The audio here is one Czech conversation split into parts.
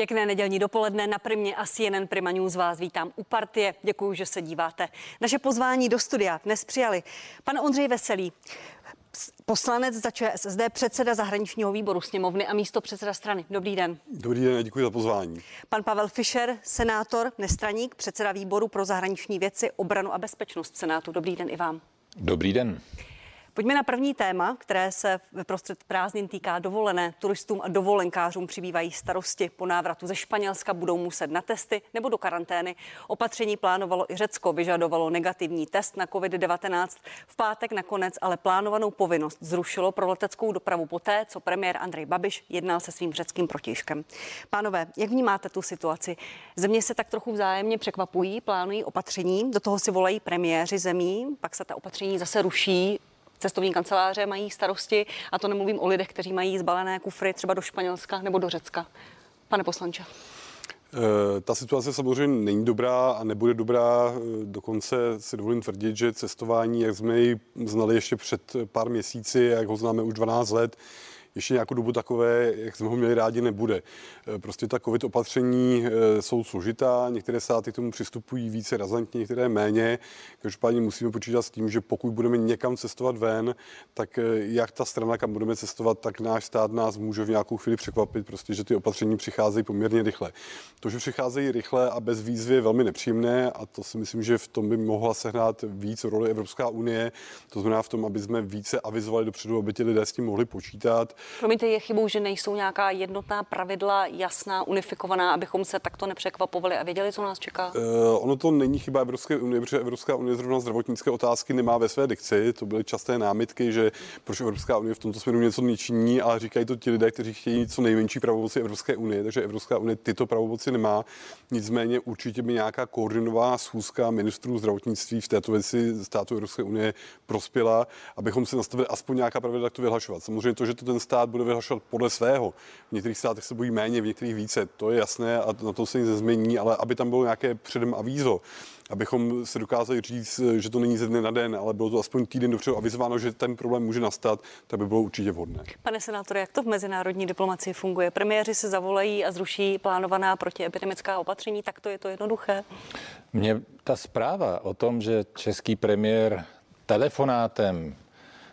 Pěkné nedělní dopoledne na Primě a CNN Prima News vás vítám u partie. Děkuji, že se díváte. Naše pozvání do studia dnes přijali pan Ondřej Veselý, poslanec za ČSSD, předseda zahraničního výboru sněmovny a místo předseda strany. Dobrý den. Dobrý den a děkuji za pozvání. Pan Pavel Fischer, senátor, nestraník, předseda výboru pro zahraniční věci, obranu a bezpečnost Senátu. Dobrý den i vám. Dobrý den. Pojďme na první téma, které se v prostřed prázdnin týká dovolené. Turistům a dovolenkářům přibývají starosti. Po návratu ze Španělska budou muset na testy nebo do karantény. Opatření plánovalo i Řecko, vyžadovalo negativní test na COVID-19. V pátek nakonec ale plánovanou povinnost zrušilo pro leteckou dopravu poté, co premiér Andrej Babiš jednal se svým řeckým protižkem. Pánové, jak vnímáte tu situaci? Země se tak trochu vzájemně překvapují, plánují opatření, do toho si volají premiéři zemí, pak se ta opatření zase ruší cestovní kanceláře mají starosti a to nemluvím o lidech, kteří mají zbalené kufry třeba do Španělska nebo do Řecka. Pane poslanče. Eh, ta situace samozřejmě není dobrá a nebude dobrá. Eh, dokonce si dovolím tvrdit, že cestování, jak jsme ji znali ještě před pár měsíci, jak ho známe už 12 let, ještě nějakou dobu takové, jak jsme ho měli rádi, nebude. Eh, prostě ta covid opatření eh, jsou složitá, některé státy k tomu přistupují více razantně, některé méně. Každopádně musíme počítat s tím, že pokud budeme někam cestovat ven, tak eh, jak ta strana, kam budeme cestovat, tak náš stát nás může v nějakou chvíli překvapit, prostě, že ty opatření přicházejí poměrně rychle. To, že přicházejí rychle a bez výzvy je velmi nepříjemné a to si myslím, že v tom by mohla sehrát víc roli Evropská unie. To znamená v tom, aby jsme více avizovali dopředu, aby ti lidé s tím mohli počítat. Promiňte, je chybou, že nejsou nějaká jednotná pravidla, jasná, unifikovaná, abychom se takto nepřekvapovali a věděli, co nás čeká? Uh, ono to není chyba Evropské unie, protože Evropská unie zrovna zdravotnické otázky nemá ve své dikci. To byly časté námitky, že proč Evropská unie v tomto směru něco nečiní, ale říkají to ti lidé, kteří chtějí co nejmenší pravomoci Evropské unie, takže Evropská unie tyto pravomoci nemá. Nicméně určitě by nějaká koordinovaná schůzka ministrů zdravotnictví v této věci státu Evropské unie prospěla, abychom si nastavili aspoň nějaká pravidla, jak to vyhlašovat. Samozřejmě to, že to ten stát bude vyhlašovat podle svého. V některých státech se bojí méně, v některých více, to je jasné a na to se nic nezmění, ale aby tam bylo nějaké předem avízo, abychom se dokázali říct, že to není ze dne na den, ale bylo to aspoň týden dopředu avizováno, že ten problém může nastat, tak by bylo určitě vhodné. Pane senátore, jak to v mezinárodní diplomacii funguje? Premiéři se zavolají a zruší plánovaná protiepidemická opatření, tak to je to jednoduché? Mně ta zpráva o tom, že český premiér telefonátem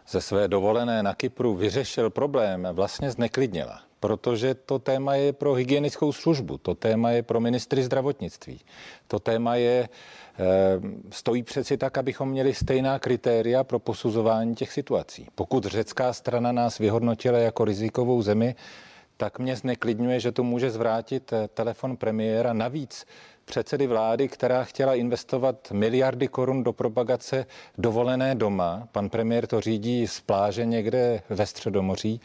ze své dovolené na Kypru vyřešil problém, vlastně zneklidnila. Protože to téma je pro hygienickou službu, to téma je pro ministry zdravotnictví, to téma je, eh, stojí přeci tak, abychom měli stejná kritéria pro posuzování těch situací. Pokud řecká strana nás vyhodnotila jako rizikovou zemi, tak mě zneklidňuje, že to může zvrátit eh, telefon premiéra. Navíc předsedy vlády, která chtěla investovat miliardy korun do propagace dovolené doma. Pan premiér to řídí z pláže někde ve Středomoří.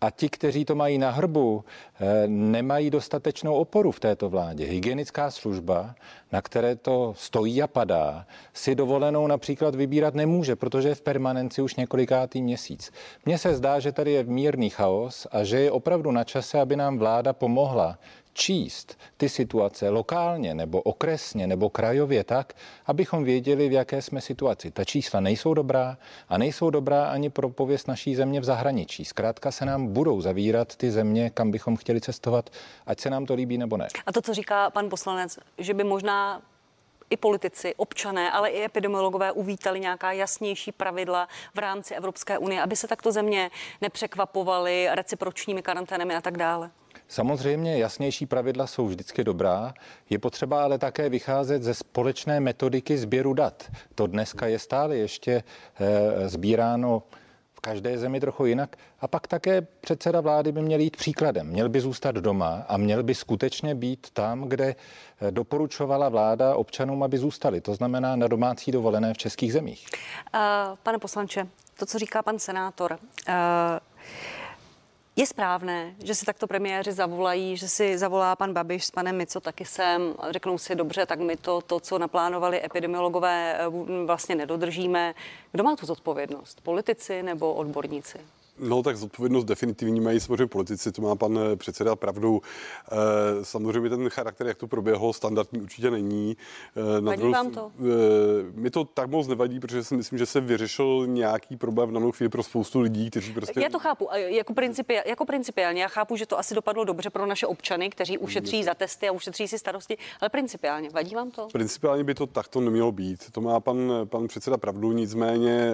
A ti, kteří to mají na hrbu, eh, nemají dostatečnou oporu v této vládě. Hygienická služba, na které to stojí a padá, si dovolenou například vybírat nemůže, protože je v permanenci už několikátý měsíc. Mně se zdá, že tady je mírný chaos a že je opravdu na čase, aby nám vláda pomohla číst ty situace lokálně nebo okresně nebo krajově tak, abychom věděli, v jaké jsme situaci. Ta čísla nejsou dobrá a nejsou dobrá ani pro pověst naší země v zahraničí. Zkrátka se nám budou zavírat ty země, kam bychom chtěli cestovat, ať se nám to líbí nebo ne. A to, co říká pan poslanec, že by možná i politici, občané, ale i epidemiologové uvítali nějaká jasnější pravidla v rámci Evropské unie, aby se takto země nepřekvapovaly recipročními karanténami a tak dále? Samozřejmě jasnější pravidla jsou vždycky dobrá. Je potřeba ale také vycházet ze společné metodiky sběru dat. To dneska je stále ještě e, sbíráno v každé zemi trochu jinak. A pak také předseda vlády by měl jít příkladem. Měl by zůstat doma a měl by skutečně být tam, kde eh, doporučovala vláda občanům, aby zůstali. To znamená na domácí dovolené v českých zemích. Uh, pane poslanče, to, co říká pan senátor, uh, je správné, že si takto premiéři zavolají, že si zavolá pan Babiš s panem Mico taky sem, řeknou si dobře, tak my to, to, co naplánovali epidemiologové, vlastně nedodržíme. Kdo má tu zodpovědnost? Politici nebo odborníci? No tak zodpovědnost definitivní mají samozřejmě politici, to má pan eh, předseda pravdu. E, samozřejmě ten charakter, jak to proběhlo, standardní určitě není. E, na druhou, vám to? E, mi to tak moc nevadí, protože si myslím, že se vyřešil nějaký problém v danou chvíli pro spoustu lidí, kteří prostě... Já to chápu, jako, principi, jako principiálně. Já chápu, že to asi dopadlo dobře pro naše občany, kteří ušetří za testy a ušetří si starosti, ale principiálně, vadí vám to? Principiálně by to takto nemělo být. To má pan, pan předseda pravdu, nicméně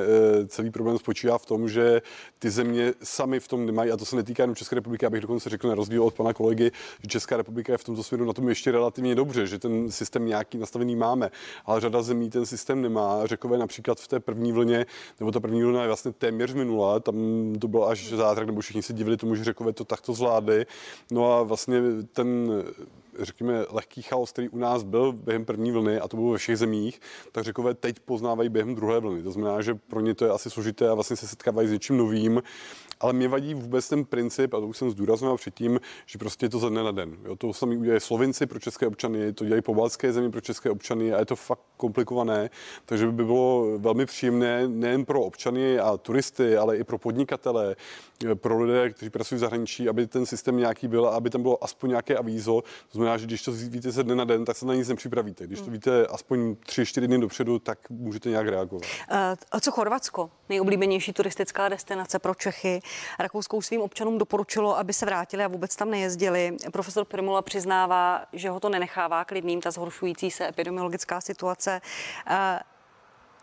celý problém spočívá v tom, že ty země země sami v tom nemají, a to se netýká jenom České republiky, abych dokonce řekl na rozdíl od pana kolegy, že Česká republika je v tomto směru na tom ještě relativně dobře, že ten systém nějaký nastavený máme, ale řada zemí ten systém nemá. Řekové například v té první vlně, nebo ta první vlna je vlastně téměř minula, tam to bylo až zázrak, nebo všichni se divili tomu, že Řekové to takto zvládli. No a vlastně ten řekněme, lehký chaos, který u nás byl během první vlny, a to bylo ve všech zemích, tak řekové teď poznávají během druhé vlny. To znamená, že pro ně to je asi složité a vlastně se setkávají s něčím novým. Ale mě vadí vůbec ten princip, a to už jsem zdůrazňoval předtím, že prostě je to ze dne na den. Jo, to sami udělají Slovinci pro české občany, to dělají pobaltské země pro české občany a je to fakt komplikované. Takže by bylo velmi příjemné nejen pro občany a turisty, ale i pro podnikatele, pro lidé, kteří pracují v zahraničí, aby ten systém nějaký byl a aby tam bylo aspoň nějaké avízo. To znamená, že když to víte ze dne na den, tak se na nic nepřipravíte. Když to víte aspoň 3-4 dny dopředu, tak můžete nějak reagovat. A co Chorvatsko? Nejoblíbenější turistická destinace pro Čechy. Rakouskou svým občanům doporučilo, aby se vrátili a vůbec tam nejezdili. Profesor Primula přiznává, že ho to nenechává klidným, ta zhoršující se epidemiologická situace.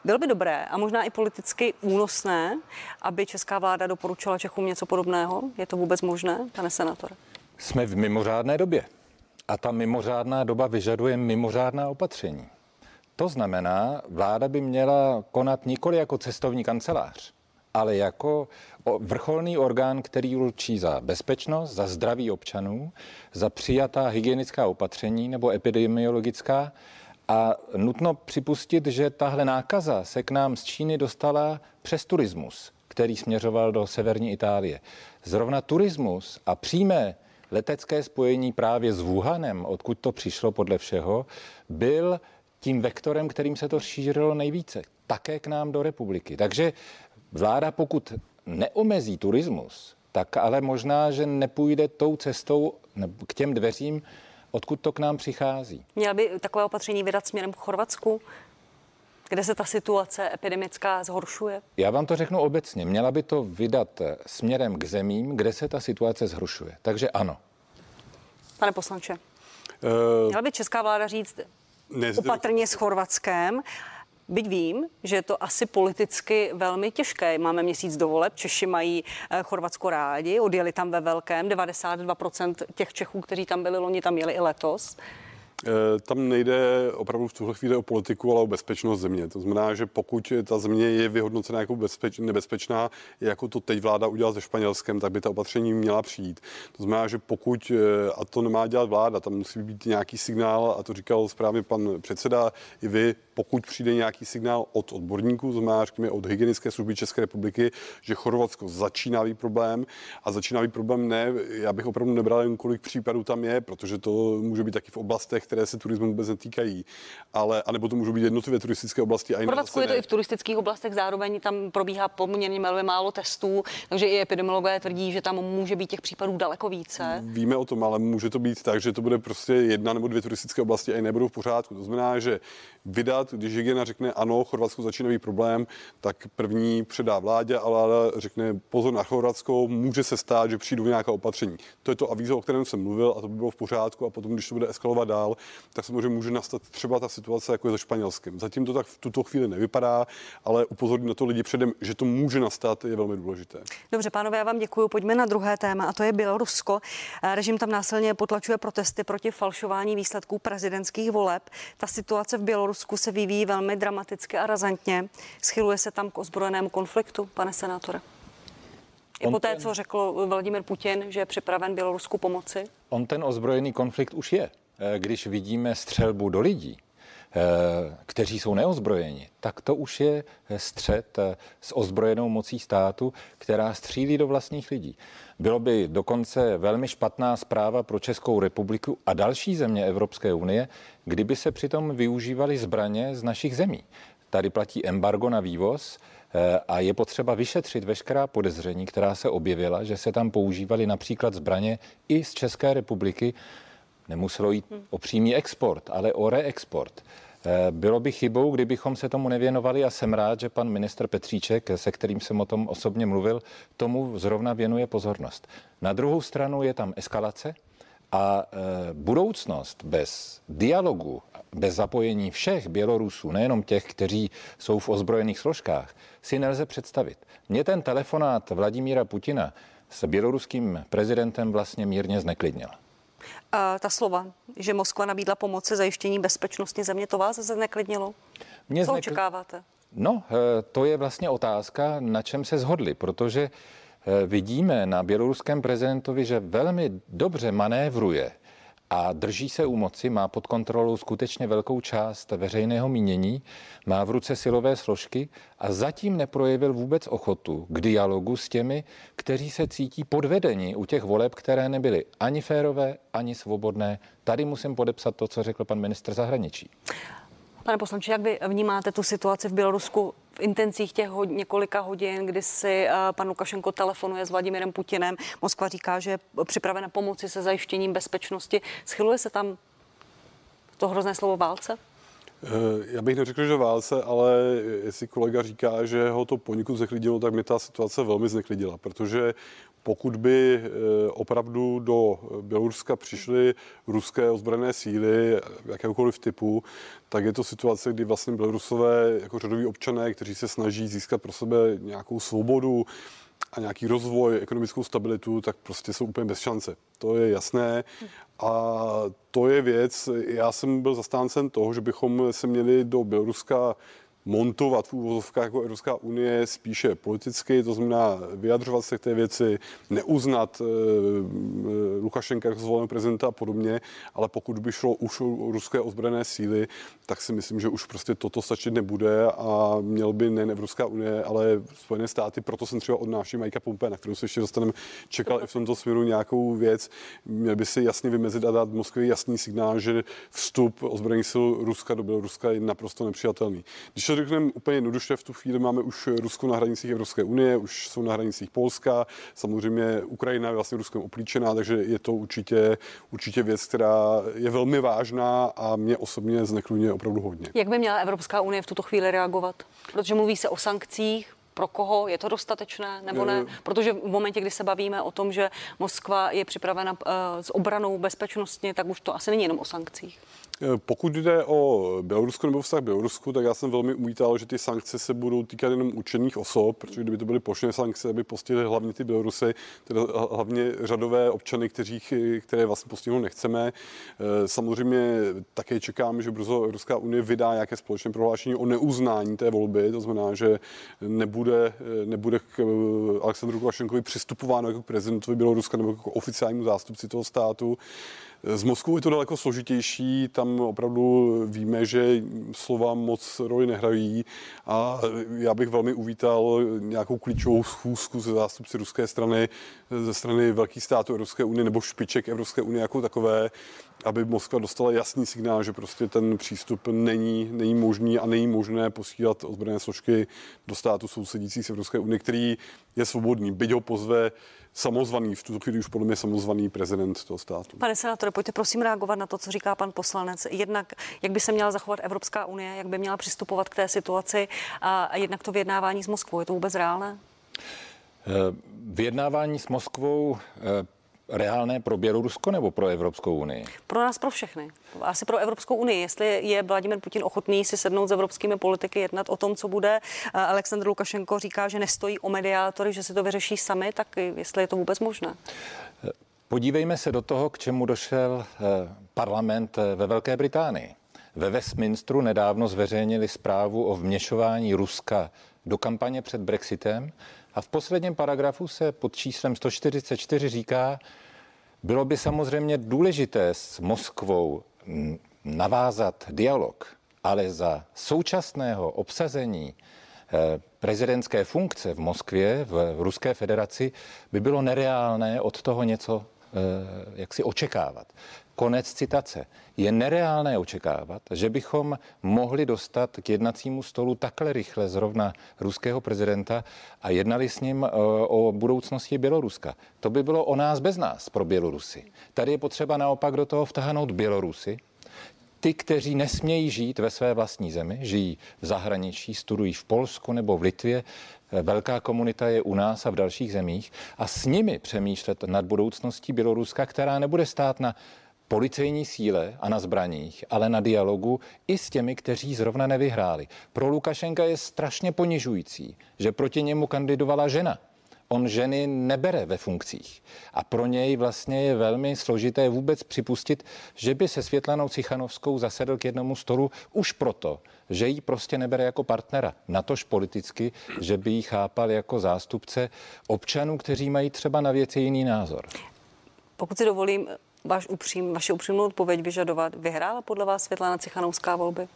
Bylo by dobré a možná i politicky únosné, aby česká vláda doporučila Čechům něco podobného? Je to vůbec možné, pane senatore? Jsme v mimořádné době. A ta mimořádná doba vyžaduje mimořádná opatření. To znamená, vláda by měla konat nikoli jako cestovní kancelář, ale jako vrcholný orgán, který určí za bezpečnost, za zdraví občanů, za přijatá hygienická opatření nebo epidemiologická. A nutno připustit, že tahle nákaza se k nám z Číny dostala přes turismus, který směřoval do severní Itálie. Zrovna turismus a přímé letecké spojení právě s Wuhanem, odkud to přišlo podle všeho, byl tím vektorem, kterým se to šířilo nejvíce, také k nám do republiky. Takže vláda, pokud neomezí turismus, tak ale možná, že nepůjde tou cestou k těm dveřím, odkud to k nám přichází. Měla by takové opatření vydat směrem k Chorvatsku? kde se ta situace epidemická zhoršuje? Já vám to řeknu obecně. Měla by to vydat směrem k zemím, kde se ta situace zhoršuje. Takže ano. Pane poslanče, uh, měla by česká vláda říct nezdr... opatrně s Chorvatskem, Byť vím, že je to asi politicky velmi těžké. Máme měsíc dovoleb, Češi mají eh, Chorvatsko rádi, odjeli tam ve velkém, 92% těch Čechů, kteří tam byli loni, tam jeli i letos. Eh, tam nejde opravdu v tuhle chvíli o politiku, ale o bezpečnost země. To znamená, že pokud ta země je vyhodnocena jako bezpeč, nebezpečná, jako to teď vláda udělala se Španělskem, tak by ta opatření měla přijít. To znamená, že pokud, eh, a to nemá dělat vláda, tam musí být nějaký signál, a to říkal správně pan předseda, i vy, pokud přijde nějaký signál od odborníků, znamená, řekněme, od hygienické služby České republiky, že Chorvatsko začíná být problém a začíná být problém ne, já bych opravdu nebral jen kolik případů tam je, protože to může být taky v oblastech, které se turismu vůbec netýkají, ale anebo to můžou být jednotlivé turistické oblasti. A v Chorvatsku je to i v turistických oblastech, zároveň tam probíhá poměrně velmi málo testů, takže i epidemiologové tvrdí, že tam může být těch případů daleko více. Víme o tom, ale může to být tak, že to bude prostě jedna nebo dvě turistické oblasti a i nebudou v pořádku. To znamená, že vydat, když hygiena řekne ano, Chorvatsko začíná být problém, tak první předá vládě a vláda řekne pozor na Chorvatsko, může se stát, že přijdou nějaká opatření. To je to avízo, o kterém jsem mluvil a to by bylo v pořádku a potom, když to bude eskalovat dál, tak samozřejmě může nastat třeba ta situace, jako je za Španělskem. Zatím to tak v tuto chvíli nevypadá, ale upozornit na to lidi předem, že to může nastat, je velmi důležité. Dobře, pánové, já vám děkuji. Pojďme na druhé téma, a to je Bělorusko. Režim tam násilně potlačuje protesty proti falšování výsledků prezidentských voleb. Ta situace v Bělorusku se vyvíjí velmi dramaticky a razantně. Schyluje se tam k ozbrojenému konfliktu, pane senátore? I po té, co řekl Vladimir Putin, že je připraven Bělorusku pomoci? On ten ozbrojený konflikt už je. Eh, když vidíme střelbu do lidí, eh, kteří jsou neozbrojeni, tak to už je eh, s ozbrojenou mocí státu, která střílí do vlastních lidí. Bylo by dokonce velmi špatná zpráva pro Českou republiku a další země Evropské unie, kdyby se přitom využívaly zbraně z našich zemí. Tady platí embargo na vývoz a je potřeba vyšetřit veškerá podezření, která se objevila, že se tam používaly například zbraně i z České republiky. Nemuselo jít o přímý export, ale o reexport. Eh, bylo by chybou, kdybychom se tomu nevěnovali a jsem rád, že pan minister Petříček, se kterým jsem o tom osobně mluvil, tomu zrovna věnuje pozornost. Na druhou stranu je tam eskalace a e, budoucnost bez dialogu, bez zapojení všech Bělorusů, nejenom těch, kteří jsou v ozbrojených složkách, si nelze představit. Mě ten telefonát Vladimíra Putina s běloruským prezidentem vlastně mírně zneklidnil ta slova, že Moskva nabídla pomoc se zajištění bezpečnosti země, to vás zneklidnilo? Mě Co znekl... očekáváte? No, eh, to je vlastně otázka, na čem se zhodli, protože eh, vidíme na běloruském prezidentovi, že velmi dobře manévruje a drží se u moci, má pod kontrolou skutečně velkou část veřejného mínění, má v ruce silové složky a zatím neprojevil vůbec ochotu k dialogu s těmi, kteří se cítí podvedeni u těch voleb, které nebyly ani férové, ani svobodné. Tady musím podepsat to, co řekl pan ministr zahraničí. Pane poslanče, jak vy vnímáte tu situaci v Bělorusku v intencích těch hod, několika hodin, kdy si uh, pan Lukašenko telefonuje s Vladimirem Putinem? Moskva říká, že je připravena pomoci se zajištěním bezpečnosti. Schyluje se tam to hrozné slovo válce? Eh, já bych neřekl, že válce, ale jestli kolega říká, že ho to poněkud zneklidilo, tak mě ta situace velmi zneklidila, protože pokud by eh, opravdu do Běloruska přišly ruské ozbrojené síly jakéhokoliv typu, tak je to situace, kdy vlastně Bělorusové jako řadoví občané, kteří se snaží získat pro sebe nějakou svobodu, a nějaký rozvoj, ekonomickou stabilitu, tak prostě jsou úplně bez šance. To je jasné. A to je věc, já jsem byl zastáncem toho, že bychom se měli do Běloruska montovat v úvozovkách jako Evropská unie spíše politicky, to znamená vyjadřovat se k té věci, neuznat e, Lukašenka jako zvoleného prezidenta a podobně, ale pokud by šlo už o ruské ozbrojené síly, tak si myslím, že už prostě toto stačit nebude a měl by nejen Evropská unie, ale Spojené státy, proto jsem třeba od Majka Pompe, na kterou se ještě dostaneme, čekal i v tomto směru nějakou věc, měl by si jasně vymezit a dát Moskvě jasný signál, že vstup ozbrojených sil Ruska do Běloruska je naprosto nepřijatelný. Když to řekneme úplně jednoduše, v tu chvíli máme už Rusko na hranicích Evropské unie, už jsou na hranicích Polska, samozřejmě Ukrajina je vlastně Ruskem oplíčená, takže je to určitě, určitě věc, která je velmi vážná a mě osobně zneklidňuje opravdu hodně. Jak by měla Evropská unie v tuto chvíli reagovat? Protože mluví se o sankcích, pro koho je to dostatečné nebo ne? Protože v momentě, kdy se bavíme o tom, že Moskva je připravena uh, s obranou bezpečnostně, tak už to asi není jenom o sankcích. Eh, pokud jde o Bělorusko nebo vztah Bělorusku, tak já jsem velmi uvítal, že ty sankce se budou týkat jenom učených osob, protože kdyby to byly plošné sankce, aby postihly hlavně ty Bělorusy, teda hlavně řadové občany, kteří, které vlastně postihnout nechceme. Eh, samozřejmě také čekám, že brzo Evropská unie vydá nějaké společné prohlášení o neuznání té volby, to znamená, že nebude, nebude k eh, Aleksandru Lukašenkovi přistupováno jako prezidentovi Běloruska nebo jako oficiálnímu zástupci toho státu. Z Moskvou je to daleko složitější, tam opravdu víme, že slova moc roli nehrají a já bych velmi uvítal nějakou klíčovou schůzku ze zástupci ruské strany, ze strany velkých států Evropské unie nebo špiček Evropské unie jako takové, aby Moskva dostala jasný signál, že prostě ten přístup není, není možný a není možné posílat ozbrojené složky do státu sousedících z Evropské unie, který je svobodný, byť ho pozve samozvaný, v tuto chvíli už podle mě samozvaný prezident toho státu. Pane senátore, pojďte prosím reagovat na to, co říká pan poslanec. Jednak, jak by se měla zachovat Evropská unie, jak by měla přistupovat k té situaci a jednak to vyjednávání s Moskvou. Je to vůbec reálné? Eh, vyjednávání s Moskvou eh, reálné pro Bělorusko nebo pro Evropskou unii? Pro nás, pro všechny. Asi pro Evropskou unii. Jestli je Vladimir Putin ochotný si sednout s evropskými politiky, jednat o tom, co bude. Aleksandr Lukašenko říká, že nestojí o mediátory, že si to vyřeší sami, tak jestli je to vůbec možné. Podívejme se do toho, k čemu došel eh, parlament eh, ve Velké Británii. Ve Westminsteru nedávno zveřejnili zprávu o vměšování Ruska do kampaně před Brexitem a v posledním paragrafu se pod číslem 144 říká, bylo by samozřejmě důležité s Moskvou navázat dialog, ale za současného obsazení eh, prezidentské funkce v Moskvě, v Ruské federaci, by bylo nereálné od toho něco jak si očekávat. Konec citace. Je nereálné očekávat, že bychom mohli dostat k jednacímu stolu takhle rychle zrovna ruského prezidenta a jednali s ním eh, o budoucnosti Běloruska. To by bylo o nás bez nás pro Bělorusy. Tady je potřeba naopak do toho vtahnout Bělorusy, ty, kteří nesmějí žít ve své vlastní zemi, žijí v zahraničí, studují v Polsku nebo v Litvě, eh, velká komunita je u nás a v dalších zemích a s nimi přemýšlet nad budoucností Běloruska, která nebude stát na policejní síle a na zbraních, ale na dialogu i s těmi, kteří zrovna nevyhráli. Pro Lukašenka je strašně ponižující, že proti němu kandidovala žena. On ženy nebere ve funkcích. A pro něj vlastně je velmi složité vůbec připustit, že by se Světlanou Cichanovskou zasedl k jednomu stolu už proto, že ji prostě nebere jako partnera. Natož politicky, že by ji chápal jako zástupce občanů, kteří mají třeba na věci jiný názor. Pokud si dovolím, váš upřím, vaše upřímnou odpověď vyžadovat. Vyhrála podle vás Světlana Cichanouská volby?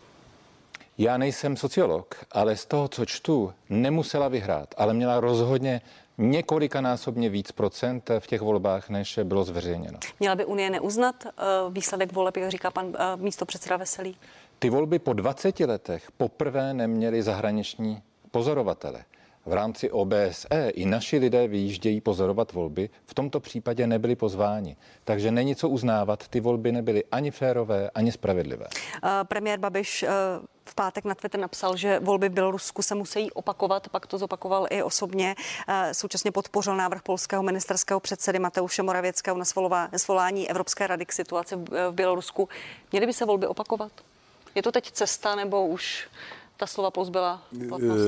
Já nejsem sociolog, ale z toho, co čtu, nemusela vyhrát, ale měla rozhodně několikanásobně víc procent v těch volbách, než bylo zveřejněno. Měla by Unie neuznat uh, výsledek voleb, jak říká pan uh, místo předseda Veselý? Ty volby po 20 letech poprvé neměly zahraniční pozorovatele v rámci OBSE i naši lidé vyjíždějí pozorovat volby, v tomto případě nebyli pozváni. Takže není co uznávat, ty volby nebyly ani férové, ani spravedlivé. Uh, premiér Babiš uh, v pátek na Twitter napsal, že volby v Bělorusku se musí opakovat, pak to zopakoval i osobně. Současně podpořil návrh polského ministerského předsedy Mateuše Moravěckého na svolání Evropské rady k situaci v Bělorusku. Měly by se volby opakovat? Je to teď cesta nebo už ta slova pozbyla platnost?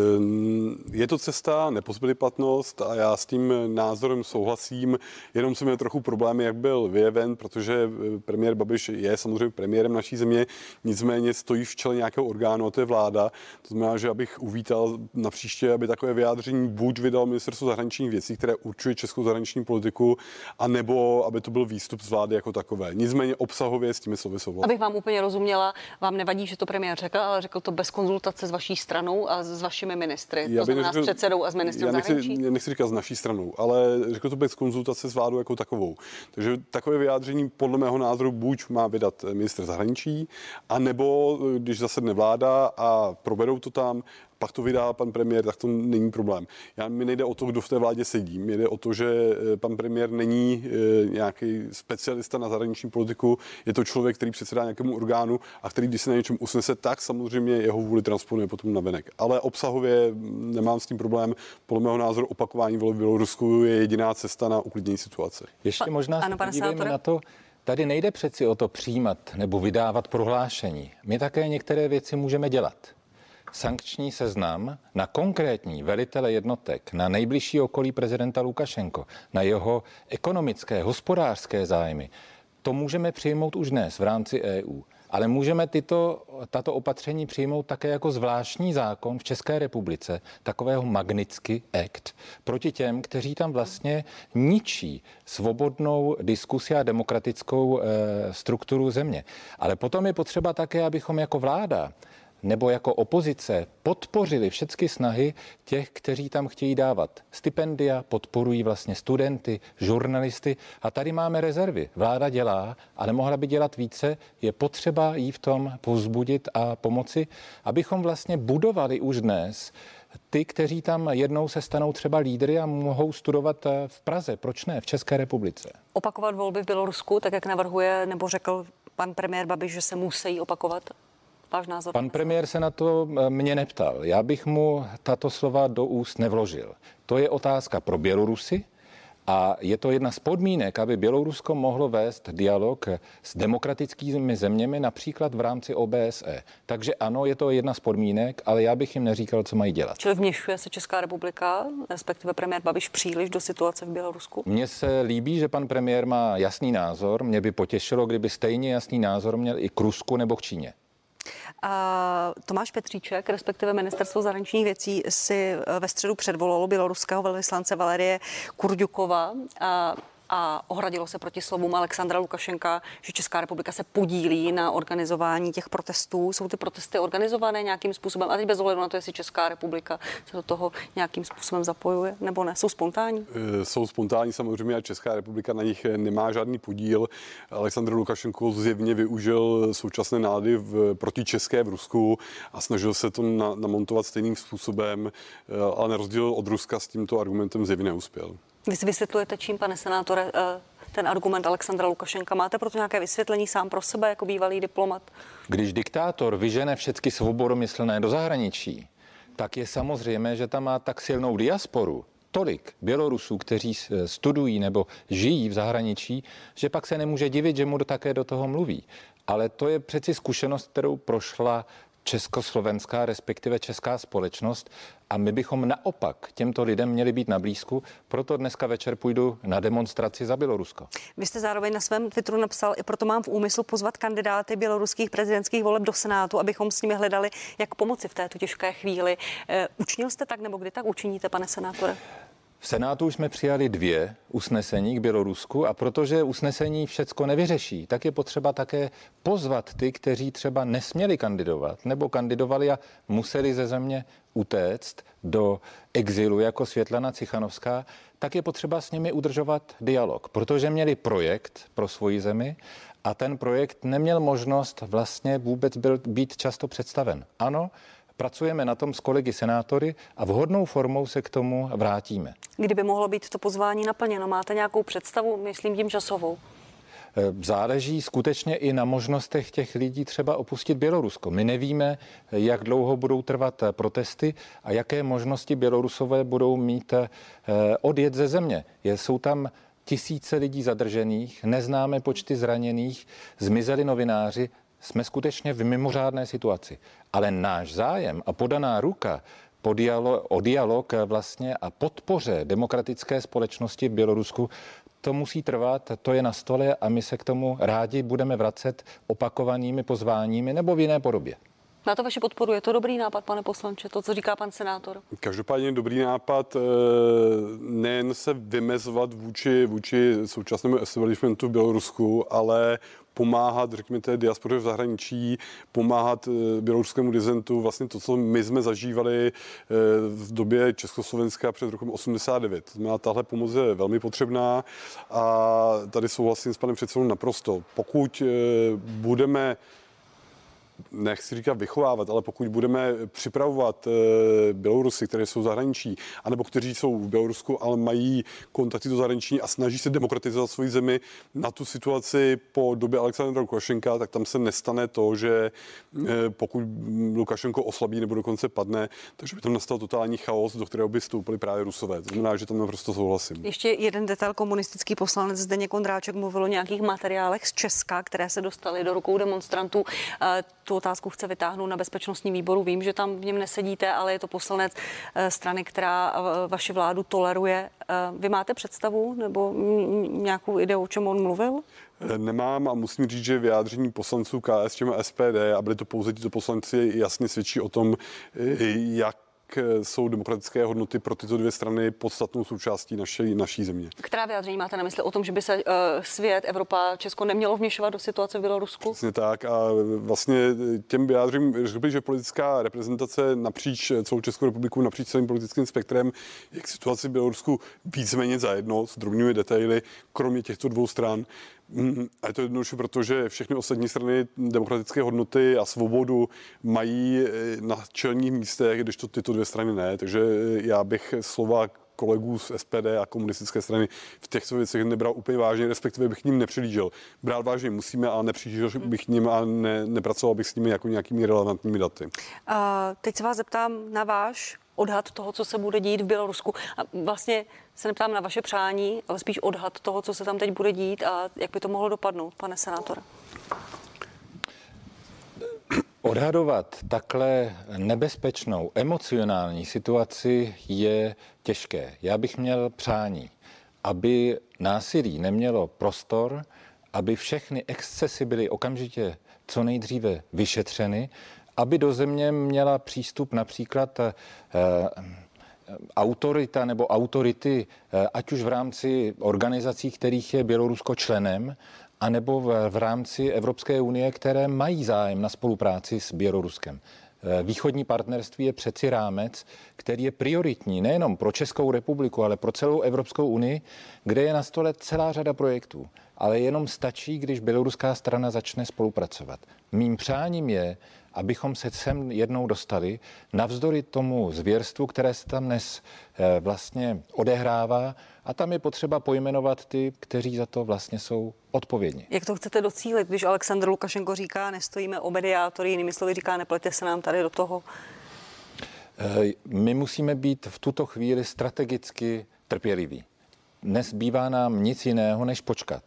Eh, je to cesta, nepozbyly platnost a já s tím názorem souhlasím, jenom jsem měl trochu problémy, jak byl vyjeven, protože eh, premiér Babiš je samozřejmě premiérem naší země, nicméně stojí v čele nějakého orgánu, a to je vláda. To znamená, že abych uvítal na příště, aby takové vyjádření buď vydal ministerstvo zahraničních věcí, které určuje českou zahraniční politiku, anebo aby to byl výstup z vlády jako takové. Nicméně obsahově s těmi slovy souhlasím. Abych vám úplně rozuměla, vám nevadí, že to premiér řekl, ale řekl to bez konzultace spolupráce s vaší stranou a s vašimi ministry, já to znamená řekl, s předsedou a s ministrem já nechci, zahraničí? Já nechci říkat s naší stranou, ale řekl to bez konzultace s vládou jako takovou. Takže takové vyjádření podle mého názoru buď má vydat minister zahraničí, anebo když zasedne vláda a proberou to tam, pak to vydá pan premiér, tak to není problém. Já, mi nejde o to, kdo v té vládě sedí. Mi jde o to, že eh, pan premiér není e, nějaký specialista na zahraniční politiku, je to člověk, který předsedá nějakému orgánu a který, když se na něčem usnese, tak samozřejmě jeho vůli transponuje potom na venek. Ale obsahově nemám s tím problém. Podle mého názoru opakování voleb v Bělorusku je jediná cesta na uklidnění situace. Ještě možná ano, se na to, Tady nejde přeci o to přijímat nebo vydávat prohlášení. My také některé věci můžeme dělat sankční seznam na konkrétní velitele jednotek, na nejbližší okolí prezidenta Lukašenko, na jeho ekonomické, hospodářské zájmy, to můžeme přijmout už dnes v rámci EU. Ale můžeme tyto, tato opatření přijmout také jako zvláštní zákon v České republice, takového Magnitsky Act, proti těm, kteří tam vlastně ničí svobodnou diskusi a demokratickou e, strukturu země. Ale potom je potřeba také, abychom jako vláda nebo jako opozice podpořili všechny snahy těch, kteří tam chtějí dávat stipendia, podporují vlastně studenty, žurnalisty a tady máme rezervy. Vláda dělá, ale mohla by dělat více. Je potřeba jí v tom povzbudit a pomoci, abychom vlastně budovali už dnes ty, kteří tam jednou se stanou třeba lídry a mohou studovat eh, v Praze. Proč ne? V České republice. Opakovat volby v Bělorusku, tak jak navrhuje nebo řekl pan premiér Babiš, že se musí opakovat? Váš názor? Pan premiér se na to eh, mě neptal. Já bych mu tato slova do úst nevložil. To je otázka pro Bělorusy, a je to jedna z podmínek, aby Bělorusko mohlo vést dialog s demokratickými zeměmi, například v rámci OBSE. Takže ano, je to jedna z podmínek, ale já bych jim neříkal, co mají dělat. Čili vměšuje se Česká republika, respektive premiér Babiš, příliš do situace v Bělorusku? Mně se líbí, že pan premiér má jasný názor. Mě by potěšilo, kdyby stejně jasný názor měl i k Rusku nebo k Číně. Tomáš Petříček, respektive ministerstvo zahraničních věcí, si eh, ve středu předvolalo běloruského velvyslance Valerie Kurďukova. A ohradilo se proti slovům Alexandra Lukašenka, že Česká republika se podílí na organizování těch protestů. Jsou ty protesty organizované nějakým způsobem? A teď bez ohledu na to, jestli Česká republika se do toho nějakým způsobem zapojuje nebo ne. Jsou spontánní? E, jsou spontánní samozřejmě a Česká republika na nich nemá žádný podíl. Aleksandr Lukašenko zjevně využil současné nády v, proti České v Rusku a snažil se to na, namontovat stejným způsobem, ale na rozdíl od Ruska s tímto argumentem zjevně neuspěl. Vy si vysvětlujete čím, pane senátore, e, ten argument Alexandra Lukašenka? Máte proto nějaké vysvětlení sám pro sebe jako bývalý diplomat? Když diktátor vyžene všechny svobodomyslné do zahraničí, tak je samozřejmé, že tam má tak silnou diasporu, tolik Bělorusů, kteří studují nebo žijí v zahraničí, že pak se nemůže divit, že mu do také do toho mluví. Ale to je přeci zkušenost, kterou prošla československá, respektive česká společnost a my bychom naopak těmto lidem měli být na blízku, proto dneska večer půjdu na demonstraci za Bělorusko. Vy jste zároveň na svém Twitteru napsal, i proto mám v úmyslu pozvat kandidáty běloruských prezidentských voleb do Senátu, abychom s nimi hledali, jak pomoci v této těžké chvíli. Eh, učinil jste tak nebo kdy tak učiníte, pane senátore? V Senátu už jsme přijali dvě usnesení k Bělorusku a protože usnesení všecko nevyřeší, tak je potřeba také pozvat ty, kteří třeba nesměli kandidovat nebo kandidovali a museli ze země utéct do exilu jako Světlana Cichanovská, tak je potřeba s nimi udržovat dialog, protože měli projekt pro svoji zemi a ten projekt neměl možnost vlastně vůbec byl, být často představen. Ano, Pracujeme na tom s kolegy senátory a vhodnou formou se k tomu vrátíme. Kdyby mohlo být to pozvání naplněno, máte nějakou představu, myslím tím časovou? E, záleží skutečně i na možnostech těch lidí třeba opustit Bělorusko. My nevíme, jak dlouho budou trvat protesty a jaké možnosti Bělorusové budou mít e, odjet ze země. Jsou tam tisíce lidí zadržených, neznáme počty zraněných, zmizeli novináři, jsme skutečně v mimořádné situaci. Ale náš zájem a podaná ruka po dialog, o dialog vlastně a podpoře demokratické společnosti v Bělorusku, to musí trvat, to je na stole a my se k tomu rádi budeme vracet opakovanými pozváními nebo v jiné podobě. Na to vaši podporu je to dobrý nápad, pane poslanče, to, co říká pan senátor? Každopádně dobrý nápad eh, nejen se vymezovat vůči, vůči současnému establishmentu v Bělorusku, ale pomáhat, řekněme, té diaspoře v zahraničí, pomáhat eh, běloruskému dizentu, vlastně to, co my jsme zažívali eh, v době Československa před rokem 89. To znamená, tahle pomoc je velmi potřebná a tady souhlasím s panem předsedou naprosto. Pokud budeme nechci říkat vychovávat, ale pokud budeme připravovat eh, Bělorusy, které jsou v zahraničí, anebo kteří jsou v Bělorusku, ale mají kontakty do zahraničí a snaží se demokratizovat svoji zemi na tu situaci po době Alexandra Lukašenka, tak tam se nestane to, že eh, pokud Lukašenko oslabí nebo dokonce padne, takže by tam nastal totální chaos, do kterého by vstoupili právě Rusové. To znamená, že tam naprosto souhlasím. Ještě jeden detail. Komunistický poslanec Zdeněk Kondráček mluvil o nějakých materiálech z Česka, které se dostaly do rukou demonstrantů. Tu otázku chce vytáhnout na bezpečnostní výboru. Vím, že tam v něm nesedíte, ale je to poslanec eh, strany, která eh, vaši vládu toleruje. Eh, vy máte představu nebo nějakou ideu, o čem on mluvil? Nemám a musím říct, že vyjádření poslanců KS a SPD a byli to pouze tito poslanci jasně svědčí o tom, jak jsou demokratické hodnoty pro tyto dvě strany podstatnou součástí naší, naší země. Která vyjádření máte na mysli o tom, že by se uh, svět, Evropa, Česko nemělo vměšovat do situace v Bělorusku? Přesně tak a vlastně těm vyjádřím, řekl bych, že politická reprezentace napříč celou Českou republiku, napříč celým politickým spektrem, jak situaci v Bělorusku víceméně zajedno s drobnými detaily, kromě těchto dvou stran. Mm, a je to jednoduše proto, že všechny ostatní strany demokratické hodnoty a svobodu mají eh, na čelních místech, když to tyto dvě strany ne. Takže eh, já bych slova kolegů z SPD a komunistické strany v těchto věcech nebral úplně vážně, respektive bych k ním nepřilížel. Brát vážně musíme, ale nepřilížel bych k ním a ne, nepracoval bych s nimi jako nějakými relevantními daty. Uh, teď se vás zeptám na váš odhad toho, co se bude dít v Bělorusku. A vlastně se neptám na vaše přání, ale spíš odhad toho, co se tam teď bude dít a jak by to mohlo dopadnout, pane senátor. Odhadovat takhle nebezpečnou emocionální situaci je těžké. Já bych měl přání, aby násilí nemělo prostor, aby všechny excesy byly okamžitě co nejdříve vyšetřeny aby do země měla přístup například eh, autorita nebo autority, ať už v rámci organizací, kterých je Bělorusko členem, anebo v, v rámci Evropské unie, které mají zájem na spolupráci s Běloruskem. Eh, východní partnerství je přeci rámec, který je prioritní nejenom pro Českou republiku, ale pro celou Evropskou unii, kde je na stole celá řada projektů. Ale jenom stačí, když běloruská strana začne spolupracovat. Mým přáním je, abychom se sem jednou dostali, navzdory tomu zvěrstvu, které se tam dnes eh, vlastně odehrává, a tam je potřeba pojmenovat ty, kteří za to vlastně jsou odpovědní. Jak to chcete docílit, když Aleksandr Lukašenko říká, nestojíme o mediátory, jinými slovy říká, neplete se nám tady do toho? Eh, my musíme být v tuto chvíli strategicky trpěliví. Nezbývá nám nic jiného, než počkat,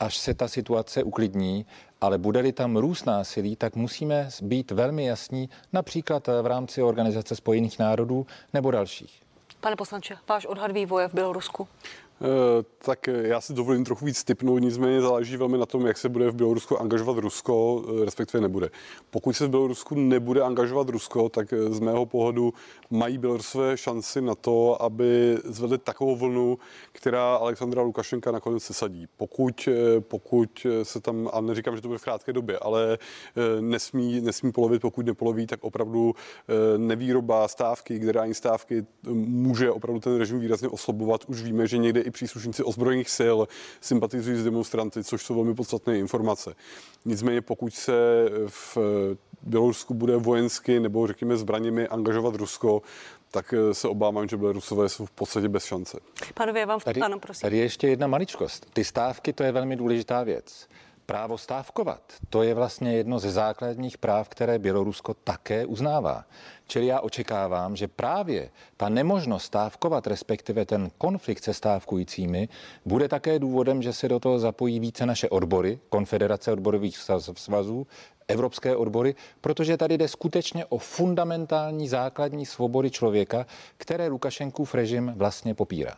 až se ta situace uklidní, ale bude-li tam růst násilí, tak musíme být velmi jasní, například v rámci Organizace spojených národů nebo dalších. Pane poslanče, váš odhad vývoje v Bělorusku? Eh, tak já si dovolím trochu víc typnout, nicméně záleží velmi na tom, jak se bude v Bělorusku angažovat Rusko, eh, respektive nebude. Pokud se v Bělorusku nebude angažovat Rusko, tak eh, z mého pohledu mají Bělorusové šanci na to, aby zvedli takovou vlnu, která Alexandra Lukašenka nakonec sesadí. Pokud, pokud se tam, a neříkám, že to bude v krátké době, ale nesmí, nesmí polovit, pokud nepoloví, tak opravdu nevýroba stávky, generální stávky může opravdu ten režim výrazně oslabovat. Už víme, že někde i příslušníci ozbrojených sil sympatizují s demonstranty, což jsou velmi podstatné informace. Nicméně pokud se v Bělorusku bude vojensky nebo řekněme zbraněmi angažovat Rusko, tak se obávám, že Bělorusové jsou v podstatě bez šance. Panovi, vám v... tady, ano, prosím. Tady je ještě jedna maličkost. Ty stávky, to je velmi důležitá věc. Právo stávkovat, to je vlastně jedno ze základních práv, které Bělorusko také uznává. Čili já očekávám, že právě ta nemožnost stávkovat, respektive ten konflikt se stávkujícími, bude také důvodem, že se do toho zapojí více naše odbory, Konfederace odborových svazů, evropské odbory, protože tady jde skutečně o fundamentální základní svobody člověka, které Lukašenkův režim vlastně popírá.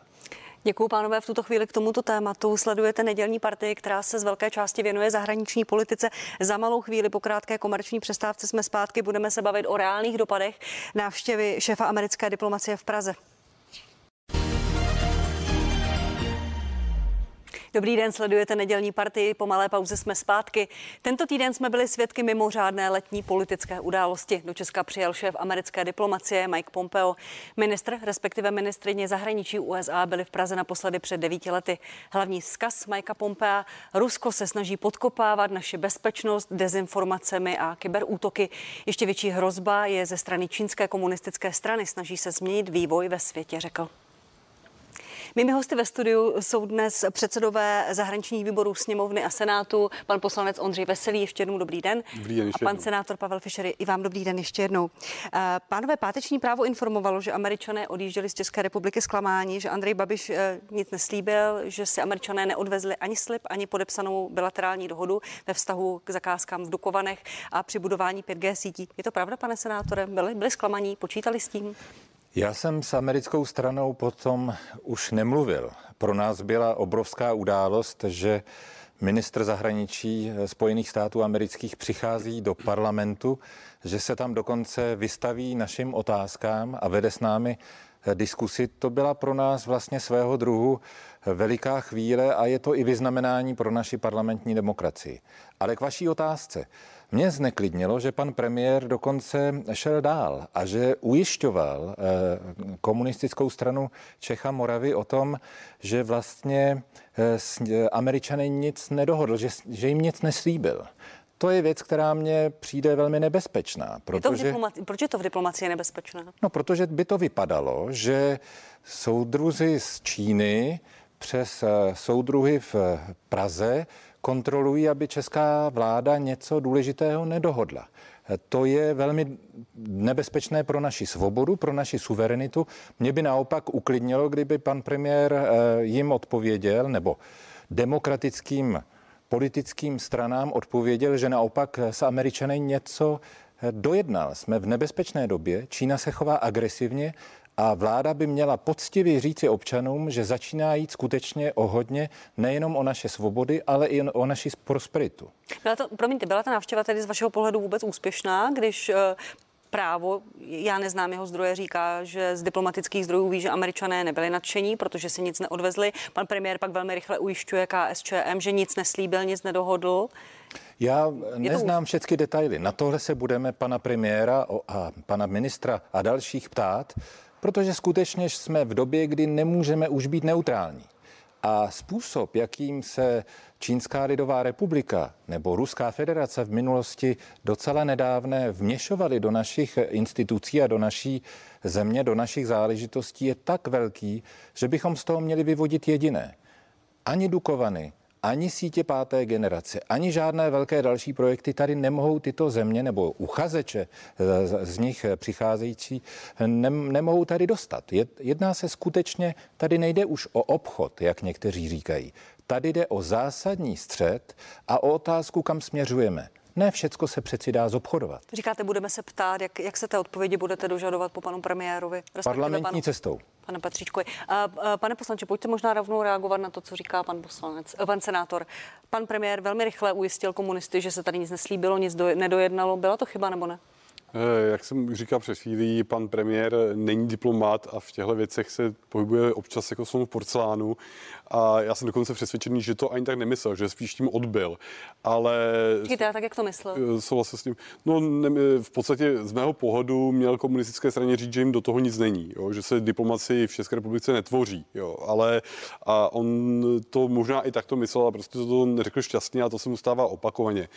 Děkuji, pánové. V tuto chvíli k tomuto tématu sledujete nedělní partii, která se z velké části věnuje zahraniční politice. Za malou chvíli po krátké komerční přestávce jsme zpátky. Budeme se bavit o reálných dopadech návštěvy šéfa americké diplomacie v Praze. Dobrý den, sledujete nedělní partii, po malé pauze jsme zpátky. Tento týden jsme byli svědky mimořádné letní politické události. Do Česka přijel šéf americké diplomacie Mike Pompeo. Ministr, respektive ministrině zahraničí USA byli v Praze naposledy před devíti lety. Hlavní vzkaz Mikea Pompea, Rusko se snaží podkopávat naši bezpečnost dezinformacemi a kyberútoky. Ještě větší hrozba je ze strany čínské komunistické strany. Snaží se změnit vývoj ve světě, řekl. Mými hosty ve studiu jsou dnes předsedové zahraničních výborů sněmovny a senátu, pan poslanec Ondřej Veselý, ještě jednou dobrý den. Dobrý den a pan jednou. senátor Pavel Fischer, i vám dobrý den ještě jednou. Eh, pánové, páteční právo informovalo, že američané odjížděli z České republiky zklamání, že Andrej Babiš eh, nic neslíbil, že si američané neodvezli ani slib, ani podepsanou bilaterální dohodu ve vztahu k zakázkám v Dukovanech a při budování 5G sítí. Je to pravda, pane senátore? Byli, byli zklamaní? Počítali s tím? Já jsem s americkou stranou potom už nemluvil. Pro nás byla obrovská událost, že ministr zahraničí Spojených států amerických přichází do parlamentu, že se tam dokonce vystaví našim otázkám a vede s námi diskusi. To byla pro nás vlastně svého druhu veliká chvíle a je to i vyznamenání pro naši parlamentní demokracii. Ale k vaší otázce. Mě zneklidnilo, že pan premiér dokonce šel dál a že ujišťoval eh, komunistickou stranu Čecha Moravy o tom, že vlastně eh, američany nic nedohodl, že, že jim nic neslíbil. To je věc, která mě přijde velmi nebezpečná. Protože, je to diploma- proč je to v diplomacii nebezpečná? No, protože by to vypadalo, že soudruzi z Číny přes eh, soudruhy v Praze kontrolují, aby česká vláda něco důležitého nedohodla. To je velmi nebezpečné pro naši svobodu, pro naši suverenitu. Mě by naopak uklidnilo, kdyby pan premiér eh, jim odpověděl, nebo demokratickým politickým stranám odpověděl, že naopak s Američany něco eh, dojednal. Jsme v nebezpečné době, Čína se chová agresivně a vláda by měla poctivě říci občanům, že začíná jít skutečně o hodně, nejenom o naše svobody, ale i o naši prosperitu. Byla to, promiňte, byla ta návštěva tedy z vašeho pohledu vůbec úspěšná, když uh právo. Já neznám jeho zdroje, říká, že z diplomatických zdrojů ví, že američané nebyli nadšení, protože si nic neodvezli. Pan premiér pak velmi rychle ujišťuje KSČM, že nic neslíbil, nic nedohodl. Já neznám všechny detaily. Na tohle se budeme pana premiéra a pana ministra a dalších ptát, protože skutečně jsme v době, kdy nemůžeme už být neutrální. A způsob, jakým se Čínská lidová republika nebo Ruská federace v minulosti docela nedávné vměšovaly do našich institucí a do naší země, do našich záležitostí, je tak velký, že bychom z toho měli vyvodit jediné. Ani Dukovany, ani sítě páté generace, ani žádné velké další projekty tady nemohou tyto země nebo uchazeče z nich přicházející nemohou tady dostat. Jedná se skutečně, tady nejde už o obchod, jak někteří říkají. Tady jde o zásadní střed a o otázku, kam směřujeme. Ne všecko se přeci dá zobchodovat. Říkáte, budeme se ptát, jak, jak se té odpovědi budete dožadovat po panu premiérovi? Parlamentní panu, cestou. Pane Patříčkovi. Pane poslanče, pojďte možná rovnou reagovat na to, co říká pan poslanec, eh, pan senátor. Pan premiér velmi rychle ujistil komunisty, že se tady nic neslíbilo, nic do, nedojednalo. Byla to chyba nebo ne? Eh, jak jsem říkal před chvílí, pan premiér není diplomat a v těchto věcech se pohybuje občas jako v porcelánu a já jsem dokonce přesvědčený, že to ani tak nemyslel, že spíš tím odbil. Ale... Říkejte, tak jak to myslel? Eh, souhlasil s tím. No ne, v podstatě z mého pohledu měl komunistické straně říct, že jim do toho nic není, jo? že se diplomaci v České republice netvoří. Jo? Ale a on to možná i takto myslel a prostě to neřekl šťastně a to se mu stává opakovaně.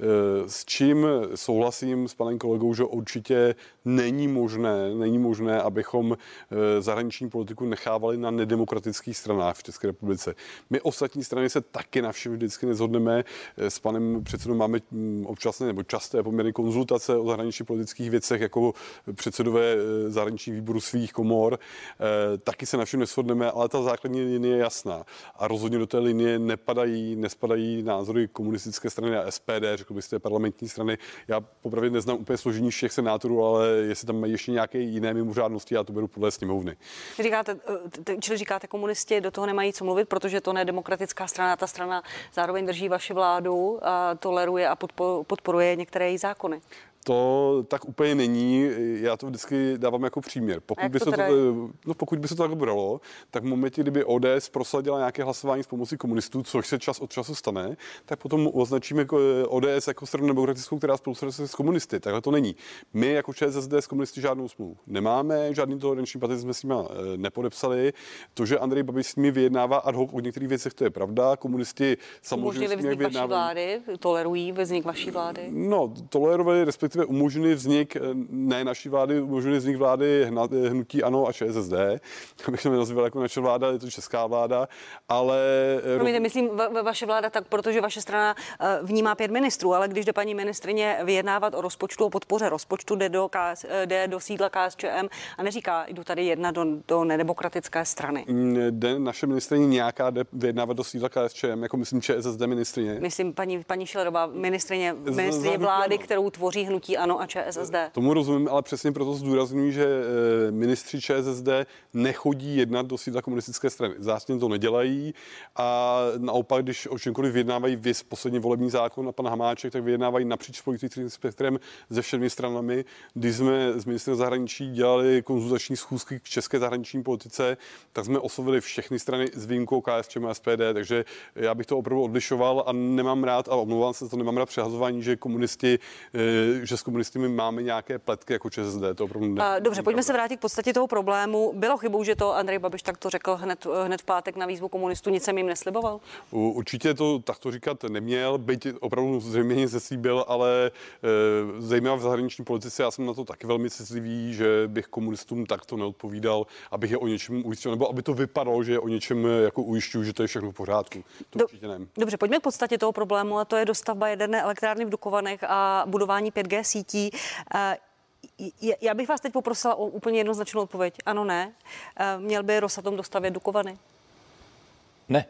Eh, s čím souhlasím s panem kolegou, že určitě není možné, není možné, abychom eh, zahraniční politiku nechávali na nedemokratických stranách v České republice. My ostatní strany se taky na všem vždycky nezhodneme. Eh, s panem předsedou máme hm, občasné nebo časté poměrně konzultace o zahraničních politických věcech jako předsedové eh, zahraničních výborů svých komor. Taky se na všem neshodneme, ale ta základní linie je jasná. A rozhodně do té linie nepadají, nespadají názory komunistické strany a SPD, řekl byste parlamentní strany. Já popravdě neznám úplně složení není všech senátorů, ale jestli tam mají ještě nějaké jiné mimořádnosti, já to beru podle sněmovny. Říkáte, eh, čili říkáte, komunisti do toho nemají co mluvit, protože to nedemokratická strana, ta strana zároveň drží vaši vládu, a toleruje a podporuje některé její zákony to tak úplně není. Já to vždycky dávám jako příměr. Pokud, by, to se to, no, pokud by se to tak bralo, tak v momentě, kdyby ODS prosadila nějaké hlasování s pomocí komunistů, což se čas od času stane, tak potom označíme ODS jako stranu demokratickou, která spolupracuje s komunisty. Takhle to není. My jako ČSSD s komunisty žádnou smlouvu nemáme, žádný toleranční patent jsme s nimi eh, nepodepsali. To, že Andrej Babiš s nimi vyjednává ad hoc o některých věcech, to je pravda. Komunisti samozřejmě vznik vaší vlády, tolerují vznik vaší vlády? No, tolerovali, respektive respektive umožnili vznik eh, ne naší vlády, umožnili vznik vlády hnutí ANO a ČSSD, abych to nazval jako naše vláda, je to česká vláda, ale... Eh, Promiňte, myslím va- vaše vláda tak, protože vaše strana eh, vnímá pět ministrů, ale když jde paní ministrině vyjednávat o rozpočtu, o podpoře rozpočtu, jde do, KS, jde do sídla KSČM a neříká, jdu tady jedna do, do nedemokratické strany. Mm, jde naše ministrině nějaká jde vyjednávat do sídla KSČM, jako myslím ČSSD ministrině? Myslím paní, paní Šilerová, ministrině, ministrině vlády, kterou tvoří hnutí hnutí ANO a ČSSD. Tomu rozumím, ale přesně proto zdůraznuju, že eh, ministři ČSSD nechodí jednat do sídla komunistické strany. Zásně to nedělají a naopak, když o čemkoliv vyjednávají vys poslední volební zákon a pan Hamáček, tak vyjednávají napříč politickým spektrem se všemi stranami. Když jsme s ministrem zahraničí dělali konzultační schůzky k české zahraniční politice, tak jsme oslovili všechny strany s výjimkou KSČM a SPD, takže já bych to opravdu odlišoval a nemám rád, a omlouvám se, to nemám rád přehazování, že komunisti, eh, že s komunisty máme nějaké pletky jako ČSSD. To opravdu ne, Dobře, pojďme se vrátit k podstatě toho problému. Bylo chybou, že to Andrej Babiš takto řekl hned, hned v pátek na výzvu komunistů, nic jsem jim nesliboval? Určitě to takto říkat neměl, byť opravdu zřejmě nic neslíbil, ale e, zejména v zahraniční politice já jsem na to taky velmi citlivý, že bych komunistům takto neodpovídal, abych je o něčem ujistil, nebo aby to vypadalo, že je o něčem jako ujišťuju, že to je všechno v pořádku. To Do, určitě ne. Dobře, pojďme k podstatě toho problému, a to je dostavba jedné elektrárny v Dukovanech a budování 5G sítí. Eh, já bych vás teď poprosila o úplně jednoznačnou odpověď. Ano, ne. Měl by Rosatom dostavět Dukovany? Ne.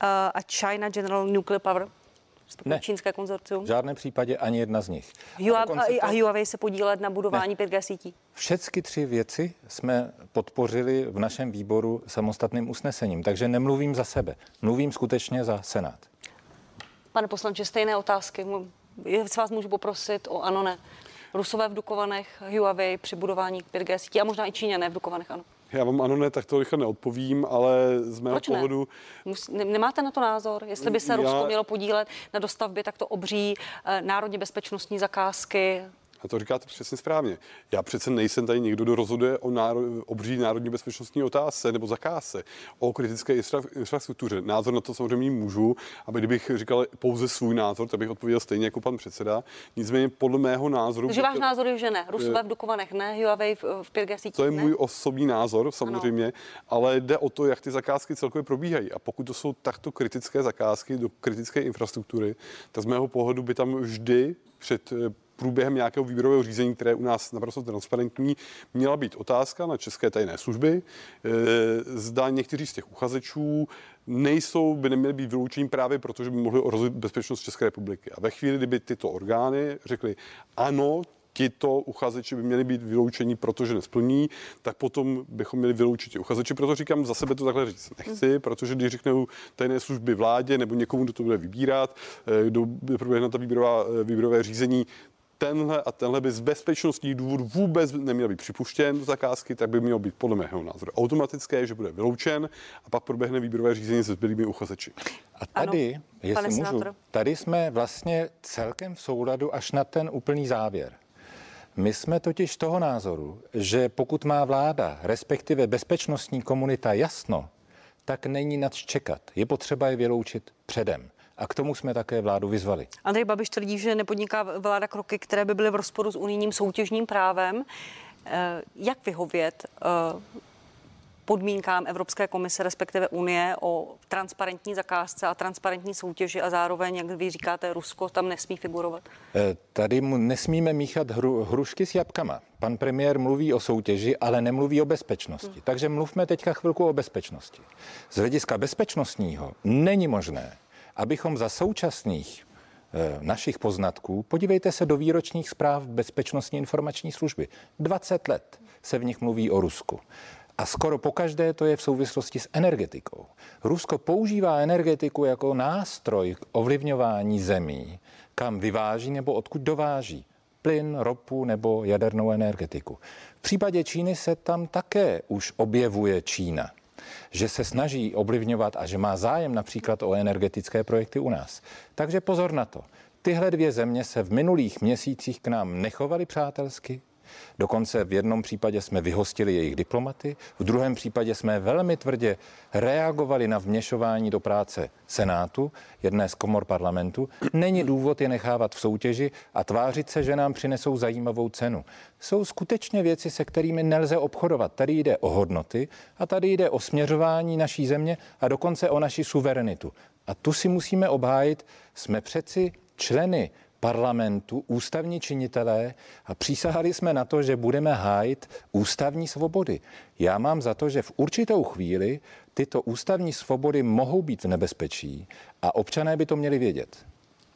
A China General Nuclear Power? Ne. Čínské konzorcium? V žádném případě ani jedna z nich. Huawei, a, a Huawei se podílet na budování ne. 5G sítí? Všechny tři věci jsme podpořili v našem výboru samostatným usnesením, takže nemluvím za sebe, mluvím skutečně za Senát. Pane poslanče, stejné otázky. Jestli vás můžu poprosit o ano, ne. Rusové v Dukovanech, Huawei při budování 5G sítí a možná i Číňané v Dukovanech, ano. Já vám ano, ne, tak to rychle neodpovím, ale z mého Proč pohledu... Ne? Nemáte na to názor? Jestli by se Já- Rusko mělo podílet na dostavbě takto obří eh, národně bezpečnostní zakázky? A to říkáte přesně správně. Já přece nejsem tady někdo, kdo rozhoduje o náro, obří národní bezpečnostní otázce nebo zakázce, o kritické infra, infrastruktuře. Názor na to samozřejmě můžu, aby kdybych říkal pouze svůj názor, tak bych odpověděl stejně jako pan předseda. Nicméně podle mého názoru... Takže váš názor je, že ne. Rusové Eh, v Dukovanech ne, Huawei v, v 5G sítích To je ne? můj osobní názor, samozřejmě, ano. ale jde o to, jak ty zakázky celkově probíhají. A pokud to jsou takto kritické zakázky do kritické infrastruktury, tak z mého pohledu by tam vždy před eh, průběhem nějakého výběrového řízení, které je u nás naprosto transparentní, měla být otázka na české tajné služby. Eh, Zda někteří z těch uchazečů nejsou, by neměli být vyloučení právě proto, že by mohli ohrozit bezpečnost České republiky. A ve chvíli, kdyby tyto orgány řekly ano, tito uchazeči by měli být vyloučeni, protože nesplní, tak potom bychom měli vyloučit ti uchazeči. Proto říkám, za sebe to takhle říct nechci, protože když řeknou tajné služby vládě nebo někomu, kdo to bude vybírat, eh, kdo by proběhne ta výběrová, eh, výběrové řízení, tenhle a tenhle by z bezpečnostních důvodů vůbec neměl být připuštěn do zakázky, tak by měl být podle mého názoru automatické, že bude vyloučen a pak proběhne výběrové řízení se zbylými uchazeči. A tady, Ano, jestli pane můžu, tady jsme vlastně celkem v souladu až na ten úplný závěr. My jsme totiž toho názoru, že pokud má vláda, respektive bezpečnostní komunita jasno, tak není nad čekat. Je potřeba je vyloučit předem. A k tomu jsme také vládu vyzvali. Andrej Babiš tvrdí, že nepodniká vláda kroky, které by byly v rozporu s unijním soutěžním právem. Eh, Jak vyhovět eh, podmínkám Evropské komise, respektive Unie o transparentní zakázce a transparentní soutěži a zároveň, jak vy říkáte, Rusko tam nesmí figurovat? Eh, Tady mu nesmíme míchat hru, hrušky s jabkama. Pan premiér mluví o soutěži, ale nemluví o bezpečnosti. Takže mluvme teďka chvilku o bezpečnosti. Z hlediska bezpečnostního není možné, abychom za současných eh, našich poznatků, podívejte se do výročních zpráv Bezpečnostní informační služby. 20 let se v nich mluví o Rusku. A skoro pokaždé to je v souvislosti s energetikou. Rusko používá energetiku jako nástroj k ovlivňování zemí, kam vyváží nebo odkud dováží plyn, ropu nebo jadernou energetiku. V případě Číny se tam také už objevuje Čína že se snaží ovlivňovat a že má zájem například o energetické projekty u nás. Takže pozor na to. Tyhle dvě země se v minulých měsících k nám nechovaly přátelsky, Dokonce v jednom případě jsme vyhostili jejich diplomaty, v druhém případě jsme velmi tvrdě reagovali na vměšování do práce Senátu, jedné z komor parlamentu. Není důvod je nechávat v soutěži a tvářit se, že nám přinesou zajímavou cenu. Jsou skutečně věci, se kterými nelze obchodovat. Tady jde o hodnoty a tady jde o směřování naší země a dokonce o naši suverenitu. A tu si musíme obhájit. Jsme přeci členy parlamentu, ústavní činitelé a přísahali jsme na to, že budeme hájit ústavní svobody. Já mám za to, že v určitou chvíli tyto ústavní svobody mohou být v nebezpečí a občané by to měli vědět.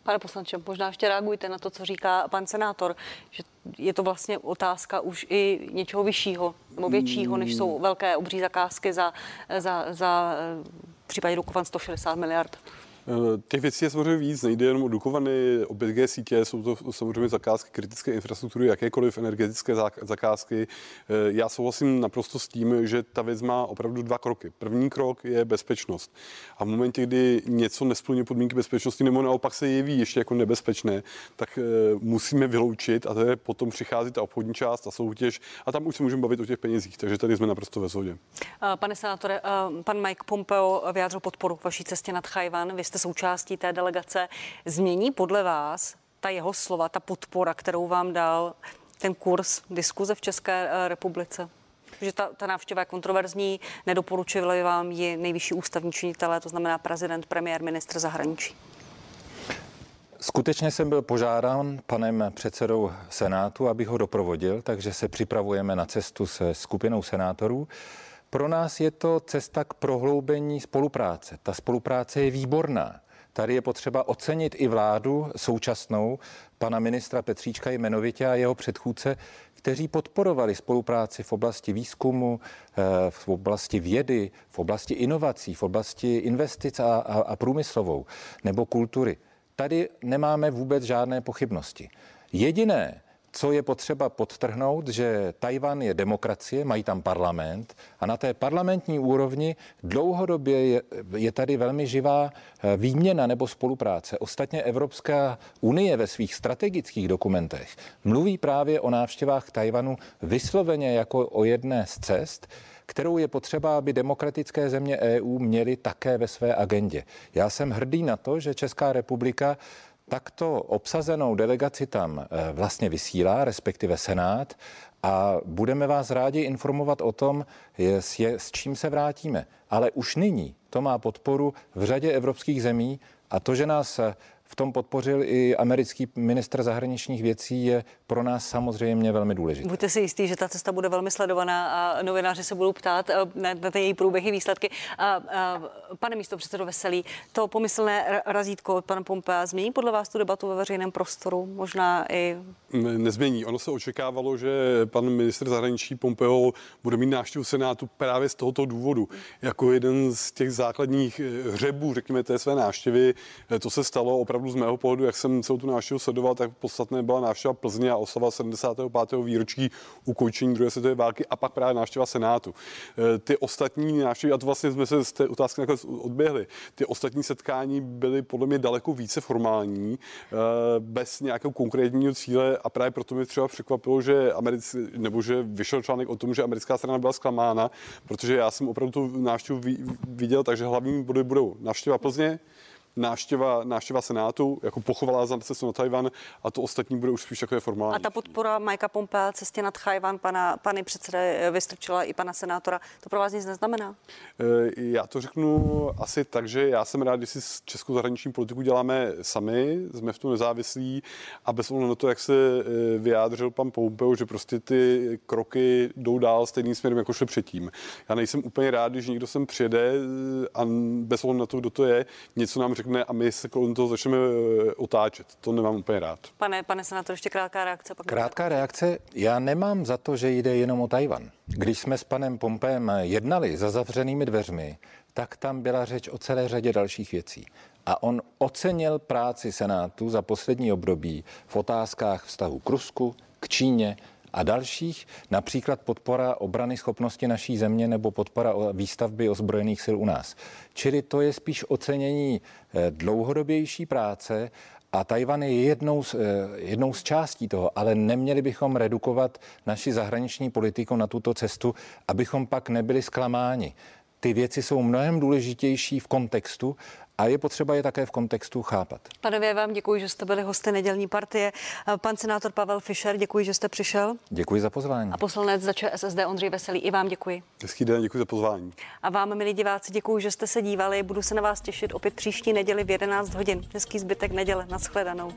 Pane poslanče, možná ještě reagujte na to, co říká pan senátor, že je to vlastně otázka už i něčeho vyššího nebo většího, než jsou velké obří zakázky za, za, za v případě Dukovan 160 miliard. Eh, Těch věcí je samozřejmě víc, nejde jenom o Dukovany, o 5G sítě, jsou to samozřejmě zakázky kritické infrastruktury, jakékoliv energetické zakázky. Eh, Já souhlasím naprosto s tím, že ta věc má opravdu dva kroky. První krok je bezpečnost. A v momentě, kdy něco nesplňuje podmínky bezpečnosti nebo naopak se jeví ještě jako nebezpečné, tak eh, musíme vyloučit a tady potom přichází ta obchodní část a soutěž a tam už se můžeme bavit o těch penězích, takže tady jsme naprosto ve shodě. Pane senátore, pan Mike Pompeo vyjádřil podporu vaší cestě nad Chajvan. Vy jste součástí té delegace. Změní podle vás ta jeho slova, ta podpora, kterou vám dal ten kurz diskuze v České eh, republice? Že ta, ta návštěva je kontroverzní, nedoporučili vám ji nejvyšší ústavní činitelé, to znamená prezident, premiér, ministr zahraničí. Skutečně jsem byl požádán panem předsedou Senátu, abych ho doprovodil, takže se připravujeme na cestu se skupinou senátorů. Pro nás je to cesta k prohloubení spolupráce. Ta spolupráce je výborná. Tady je potřeba ocenit i vládu současnou, pana ministra Petříčka jmenovitě a jeho předchůdce, kteří podporovali spolupráci v oblasti výzkumu, eh, v oblasti vědy, v oblasti inovací, v oblasti investic a, a, a průmyslovou nebo kultury. Tady nemáme vůbec žádné pochybnosti. Jediné, co je potřeba podtrhnout, že Tajvan je demokracie, mají tam parlament a na té parlamentní úrovni dlouhodobě je, je tady velmi živá eh, výměna nebo spolupráce. Ostatně Evropská unie ve svých strategických dokumentech mluví právě o návštěvách Tajvanu vysloveně jako o jedné z cest, kterou je potřeba, aby demokratické země EU měly také ve své agendě. Já jsem hrdý na to, že Česká republika takto obsazenou delegaci tam eh, vlastně vysílá, respektive Senát, a budeme vás rádi informovat o tom, s, je, s čím se vrátíme. Ale už nyní to má podporu v řadě evropských zemí a to, že nás eh, v tom podpořil i americký ministr zahraničních věcí, je pro nás samozřejmě velmi důležité. Buďte si jistý, že ta cesta bude velmi sledovaná a novináři se budou ptát eh, na, na ty její průběhy, výsledky. A, a, pane místo předsedo Veselý, to pomyslné razítko od pana Pompea změní podle vás tu debatu ve veřejném prostoru? Možná i... Nezmění. Ono se očekávalo, že pan ministr zahraničí Pompeo bude mít návštěvu Senátu právě z tohoto důvodu. Jako jeden z těch základních eh, hřebů, řekněme, té své návštěvy. Eh, to se stalo opravdu z mého pohledu, jak jsem celou tu návštěvu sledoval, tak podstatné byla návštěva Plzně a oslava 75. výročí ukončení druhé světové války a pak právě návštěva Senátu. E, ty ostatní návštěvy, a to vlastně jsme se z té otázky nakonec odběhli, ty ostatní setkání byly podle mě daleko více formální, bez nějakého konkrétního cíle a právě proto mě třeba překvapilo, že Americ, nebo že vyšel článek o tom, že americká strana byla zklamána, protože já jsem opravdu tu návštěvu viděl, takže hlavní body budou návštěva Plzně, návštěva, návštěva Senátu, jako pochovalá za cestu na Tajvan a to ostatní bude už spíš takové formální. A ta podpora Majka Pompea cestě na Tajvan, pana, pany předsedy Vystrčila i pana senátora, to pro vás nic neznamená? Eh, já to řeknu asi tak, že já jsem rád, když si českou zahraniční politiku děláme sami, jsme v tom nezávislí a bez ohledu na to, jak se eh, vyjádřil pan Pompeo, že prostě ty kroky jdou dál stejným směrem, jako šli předtím. Já nejsem úplně rád, když někdo sem přijede eh, a bez ohledu na to, kdo to je, něco nám řekne řekne a my se kolem toho začneme eh, otáčet. To nemám úplně rád. Pane, pane senátor, ještě krátká reakce. Pak krátká reakce. Já nemám za to, že jde jenom o Tajvan. Když jsme s panem Pompem jednali za zavřenými dveřmi, tak tam byla řeč o celé řadě dalších věcí. A on ocenil práci Senátu za poslední období v otázkách vztahu k Rusku, k Číně, a dalších, například podpora obrany schopnosti naší země nebo podpora výstavby ozbrojených sil u nás. Čili to je spíš ocenění eh, dlouhodobější práce a Tajvan je jednou z, eh, jednou z částí toho, ale neměli bychom redukovat naši zahraniční politiku na tuto cestu, abychom pak nebyli zklamáni. Ty věci jsou mnohem důležitější v kontextu a je potřeba je také v kontextu chápat. Pane vám děkuji, že jste byli hosty nedělní partie. Pan senátor Pavel Fischer, děkuji, že jste přišel. Děkuji za pozvání. A poslanec za ČSSD Ondřej Veselý, i vám děkuji. Hezký den, děkuji za pozvání. A vám, milí diváci, děkuji, že jste se dívali. Budu se na vás těšit opět příští neděli v 11 hodin. Hezký zbytek neděle. Naschledanou.